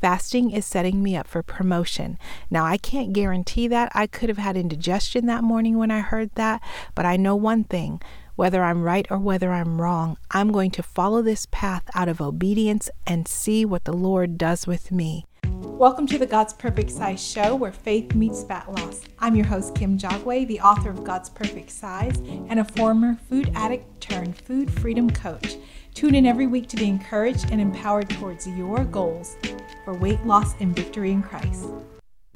Fasting is setting me up for promotion. Now, I can't guarantee that. I could have had indigestion that morning when I heard that, but I know one thing whether I'm right or whether I'm wrong, I'm going to follow this path out of obedience and see what the Lord does with me. Welcome to the God's Perfect Size Show, where faith meets fat loss. I'm your host, Kim Jagwe, the author of God's Perfect Size and a former food addict turned food freedom coach. Tune in every week to be encouraged and empowered towards your goals for weight loss and victory in Christ.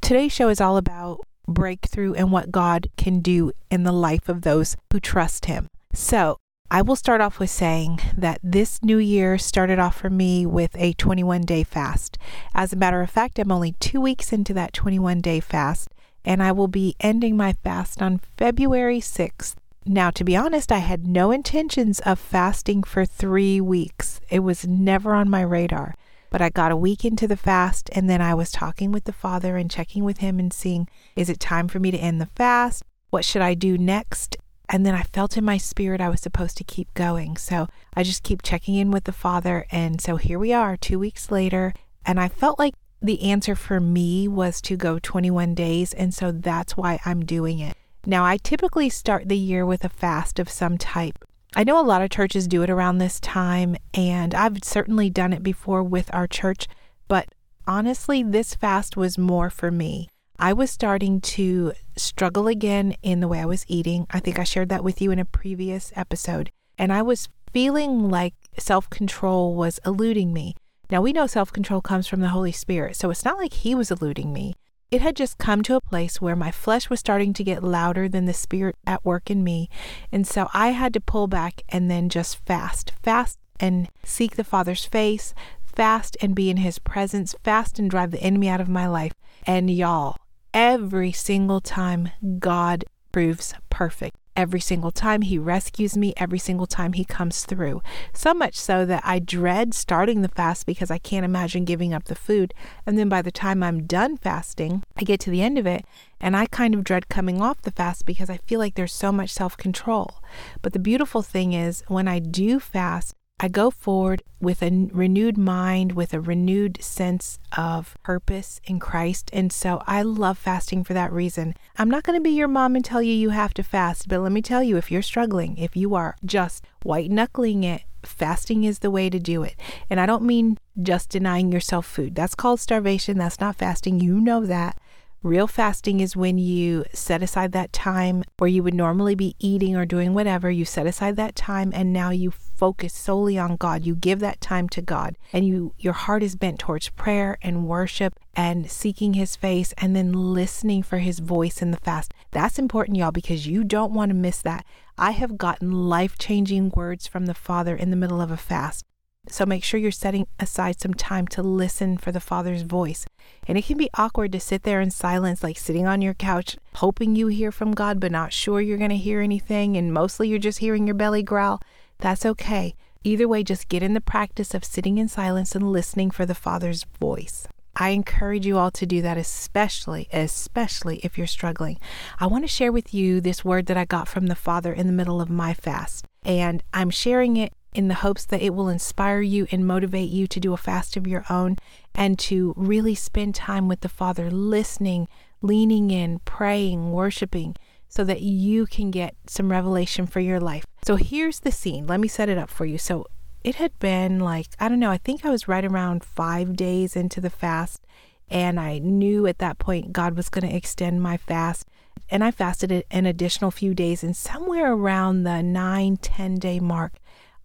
Today's show is all about breakthrough and what God can do in the life of those who trust Him. So, I will start off with saying that this new year started off for me with a 21 day fast. As a matter of fact, I'm only two weeks into that 21 day fast, and I will be ending my fast on February 6th. Now, to be honest, I had no intentions of fasting for three weeks. It was never on my radar. But I got a week into the fast, and then I was talking with the Father and checking with Him and seeing, is it time for me to end the fast? What should I do next? And then I felt in my spirit I was supposed to keep going. So I just keep checking in with the Father. And so here we are, two weeks later. And I felt like the answer for me was to go 21 days. And so that's why I'm doing it. Now, I typically start the year with a fast of some type. I know a lot of churches do it around this time, and I've certainly done it before with our church, but honestly, this fast was more for me. I was starting to struggle again in the way I was eating. I think I shared that with you in a previous episode. And I was feeling like self control was eluding me. Now, we know self control comes from the Holy Spirit, so it's not like He was eluding me. It had just come to a place where my flesh was starting to get louder than the Spirit at work in me. And so I had to pull back and then just fast, fast and seek the Father's face, fast and be in His presence, fast and drive the enemy out of my life. And y'all, every single time God proves perfect. Every single time he rescues me, every single time he comes through. So much so that I dread starting the fast because I can't imagine giving up the food. And then by the time I'm done fasting, I get to the end of it and I kind of dread coming off the fast because I feel like there's so much self control. But the beautiful thing is, when I do fast, I go forward with a renewed mind, with a renewed sense of purpose in Christ. And so I love fasting for that reason. I'm not going to be your mom and tell you you have to fast, but let me tell you if you're struggling, if you are just white knuckling it, fasting is the way to do it. And I don't mean just denying yourself food. That's called starvation. That's not fasting. You know that. Real fasting is when you set aside that time where you would normally be eating or doing whatever. You set aside that time and now you focus solely on God. You give that time to God and you your heart is bent towards prayer and worship and seeking his face and then listening for his voice in the fast. That's important y'all because you don't want to miss that. I have gotten life-changing words from the Father in the middle of a fast. So make sure you're setting aside some time to listen for the Father's voice. And it can be awkward to sit there in silence, like sitting on your couch, hoping you hear from God, but not sure you're going to hear anything. And mostly you're just hearing your belly growl. That's okay. Either way, just get in the practice of sitting in silence and listening for the Father's voice. I encourage you all to do that, especially, especially if you're struggling. I want to share with you this word that I got from the Father in the middle of my fast. And I'm sharing it in the hopes that it will inspire you and motivate you to do a fast of your own and to really spend time with the Father, listening, leaning in, praying, worshiping, so that you can get some revelation for your life. So here's the scene. Let me set it up for you. So it had been like, I don't know, I think I was right around five days into the fast. And I knew at that point God was going to extend my fast. And I fasted an additional few days. And somewhere around the nine, 10 day mark,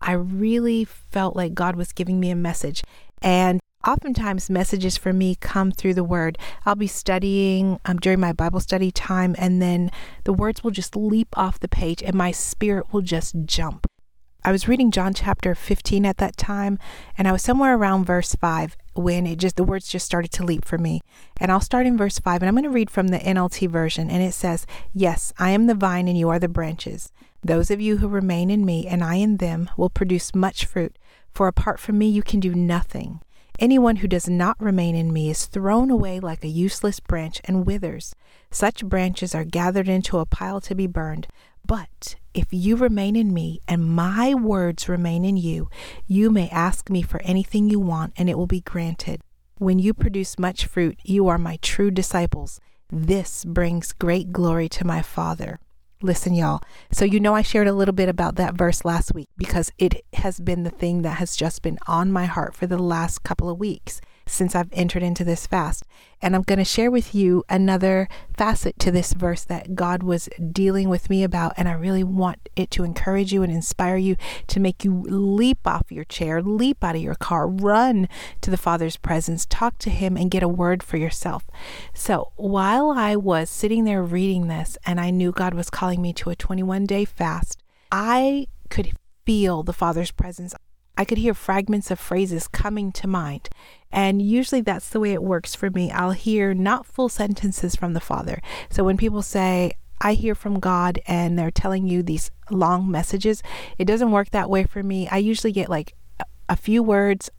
I really felt like God was giving me a message. And oftentimes, messages for me come through the word. I'll be studying um, during my Bible study time, and then the words will just leap off the page, and my spirit will just jump. I was reading John chapter 15 at that time, and I was somewhere around verse 5 when it just the words just started to leap for me. And I'll start in verse 5 and I'm going to read from the NLT version and it says, "Yes, I am the vine and you are the branches. Those of you who remain in me and I in them will produce much fruit, for apart from me you can do nothing. Anyone who does not remain in me is thrown away like a useless branch and withers. Such branches are gathered into a pile to be burned. But if you remain in me and my words remain in you, you may ask me for anything you want and it will be granted. When you produce much fruit, you are my true disciples. This brings great glory to my Father. Listen, y'all. So, you know, I shared a little bit about that verse last week because it has been the thing that has just been on my heart for the last couple of weeks since I've entered into this fast. And I'm going to share with you another facet to this verse that God was dealing with me about. And I really want it to encourage you and inspire you to make you leap off your chair, leap out of your car, run to the Father's presence, talk to Him, and get a word for yourself. So while I was sitting there reading this and I knew God was calling me to a 21 day fast, I could feel the Father's presence. I could hear fragments of phrases coming to mind. And usually that's the way it works for me. I'll hear not full sentences from the Father. So when people say, I hear from God and they're telling you these long messages, it doesn't work that way for me. I usually get like a few words,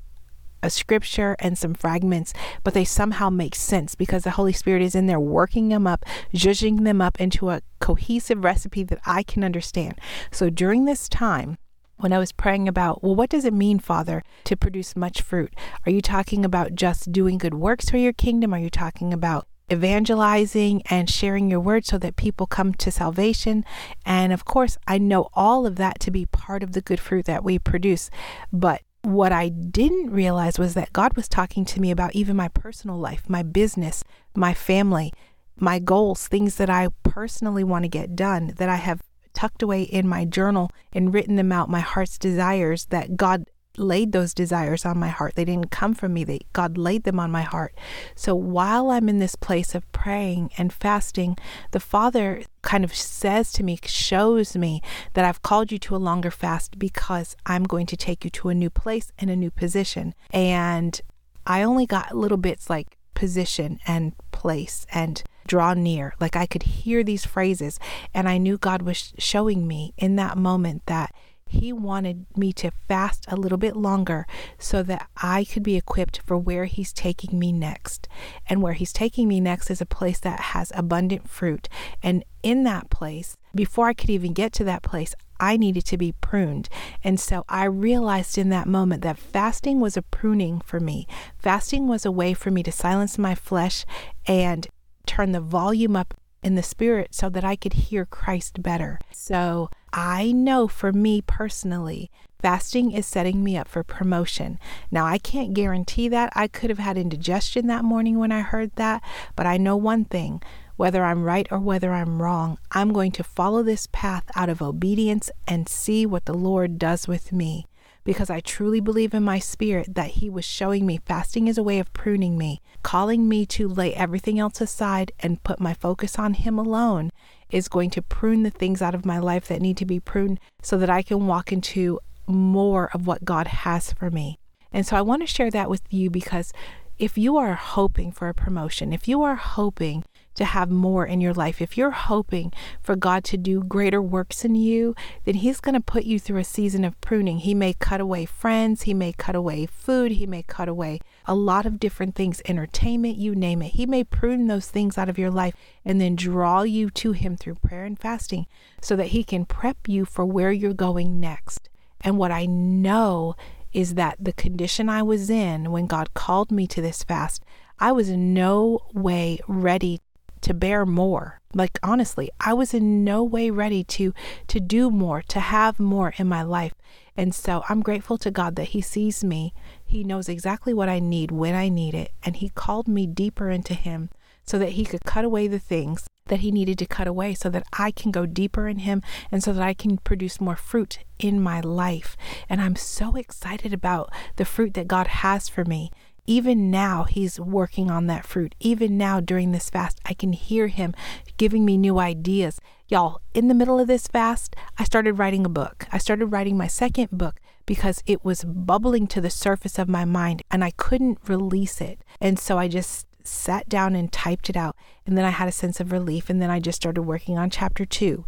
a scripture and some fragments, but they somehow make sense because the Holy Spirit is in there working them up, judging them up into a cohesive recipe that I can understand. So during this time, when I was praying about, well, what does it mean, Father, to produce much fruit? Are you talking about just doing good works for your kingdom? Are you talking about evangelizing and sharing your word so that people come to salvation? And of course, I know all of that to be part of the good fruit that we produce. But what I didn't realize was that God was talking to me about even my personal life, my business, my family, my goals, things that I personally want to get done that I have tucked away in my journal and written them out, my heart's desires that God laid those desires on my heart. They didn't come from me. They God laid them on my heart. So while I'm in this place of praying and fasting, the Father kind of says to me, shows me that I've called you to a longer fast because I'm going to take you to a new place and a new position. And I only got little bits like position and place and draw near. Like I could hear these phrases, and I knew God was showing me in that moment that He wanted me to fast a little bit longer so that I could be equipped for where He's taking me next. And where He's taking me next is a place that has abundant fruit. And in that place, before I could even get to that place, I needed to be pruned. And so I realized in that moment that fasting was a pruning for me. Fasting was a way for me to silence my flesh and turn the volume up in the spirit so that I could hear Christ better. So I know for me personally, fasting is setting me up for promotion. Now, I can't guarantee that. I could have had indigestion that morning when I heard that, but I know one thing whether I'm right or whether I'm wrong, I'm going to follow this path out of obedience and see what the Lord does with me because I truly believe in my spirit that He was showing me fasting is a way of pruning me, calling me to lay everything else aside and put my focus on Him alone is going to prune the things out of my life that need to be pruned so that I can walk into more of what God has for me. And so I want to share that with you because if you are hoping for a promotion, if you are hoping to have more in your life, if you're hoping for God to do greater works in you, then He's going to put you through a season of pruning. He may cut away friends, He may cut away food, He may cut away a lot of different things, entertainment, you name it. He may prune those things out of your life and then draw you to Him through prayer and fasting so that He can prep you for where you're going next. And what I know is that the condition I was in when God called me to this fast, I was in no way ready to bear more. Like honestly, I was in no way ready to to do more, to have more in my life. And so I'm grateful to God that he sees me. He knows exactly what I need when I need it, and he called me deeper into him so that he could cut away the things that he needed to cut away so that I can go deeper in him and so that I can produce more fruit in my life. And I'm so excited about the fruit that God has for me even now, He's working on that fruit. Even now, during this fast, I can hear Him giving me new ideas. Y'all, in the middle of this fast, I started writing a book. I started writing my second book because it was bubbling to the surface of my mind and I couldn't release it. And so I just sat down and typed it out. And then I had a sense of relief. And then I just started working on chapter two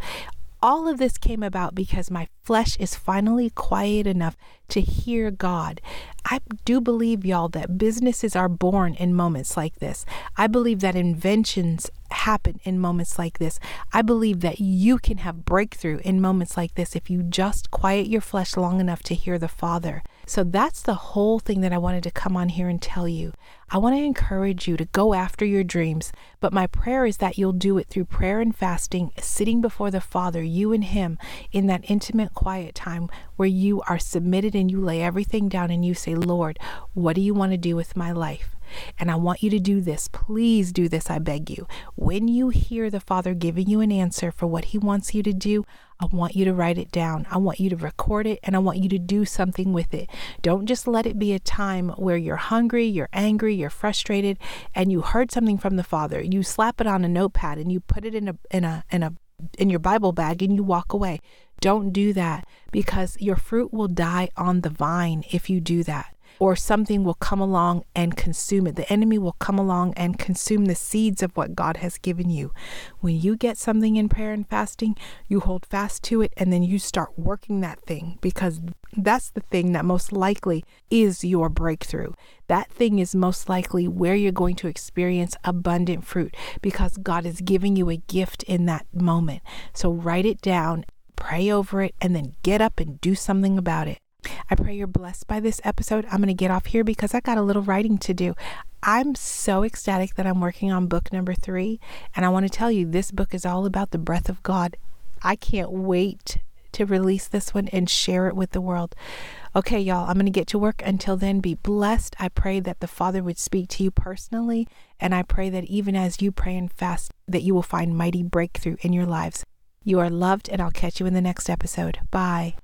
all of this came about because my flesh is finally quiet enough to hear God. I do believe, y'all, that businesses are born in moments like this. I believe that inventions happen in moments like this. I believe that you can have breakthrough in moments like this if you just quiet your flesh long enough to hear the Father. So that's the whole thing that I wanted to come on here and tell you. I want to encourage you to go after your dreams, but my prayer is that you'll do it through prayer and fasting, sitting before the Father, you and Him, in that intimate, quiet time where you are submitted and you lay everything down and you say, Lord, what do you want to do with my life? And I want you to do this. Please do this, I beg you. When you hear the Father giving you an answer for what He wants you to do, I want you to write it down. I want you to record it and I want you to do something with it. Don't just let it be a time where you're hungry, you're angry, you're frustrated, and you heard something from the Father. You slap it on a notepad and you put it in a in a in a in your Bible bag and you walk away. Don't do that because your fruit will die on the vine if you do that or something will come along and consume it. The enemy will come along and consume the seeds of what God has given you. When you get something in prayer and fasting, you hold fast to it and then you start working that thing because that's the thing that most likely is your breakthrough. That thing is most likely where you're going to experience abundant fruit because God is giving you a gift in that moment. So write it down, pray over it, and then get up and do something about it. I pray you're blessed by this episode. I'm going to get off here because I got a little writing to do. I'm so ecstatic that I'm working on book number three. And I want to tell you, this book is all about the breath of God. I can't wait to release this one and share it with the world. Okay, y'all, I'm going to get to work. Until then, be blessed. I pray that the Father would speak to you personally. And I pray that even as you pray and fast, that you will find mighty breakthrough in your lives. You are loved, and I'll catch you in the next episode. Bye.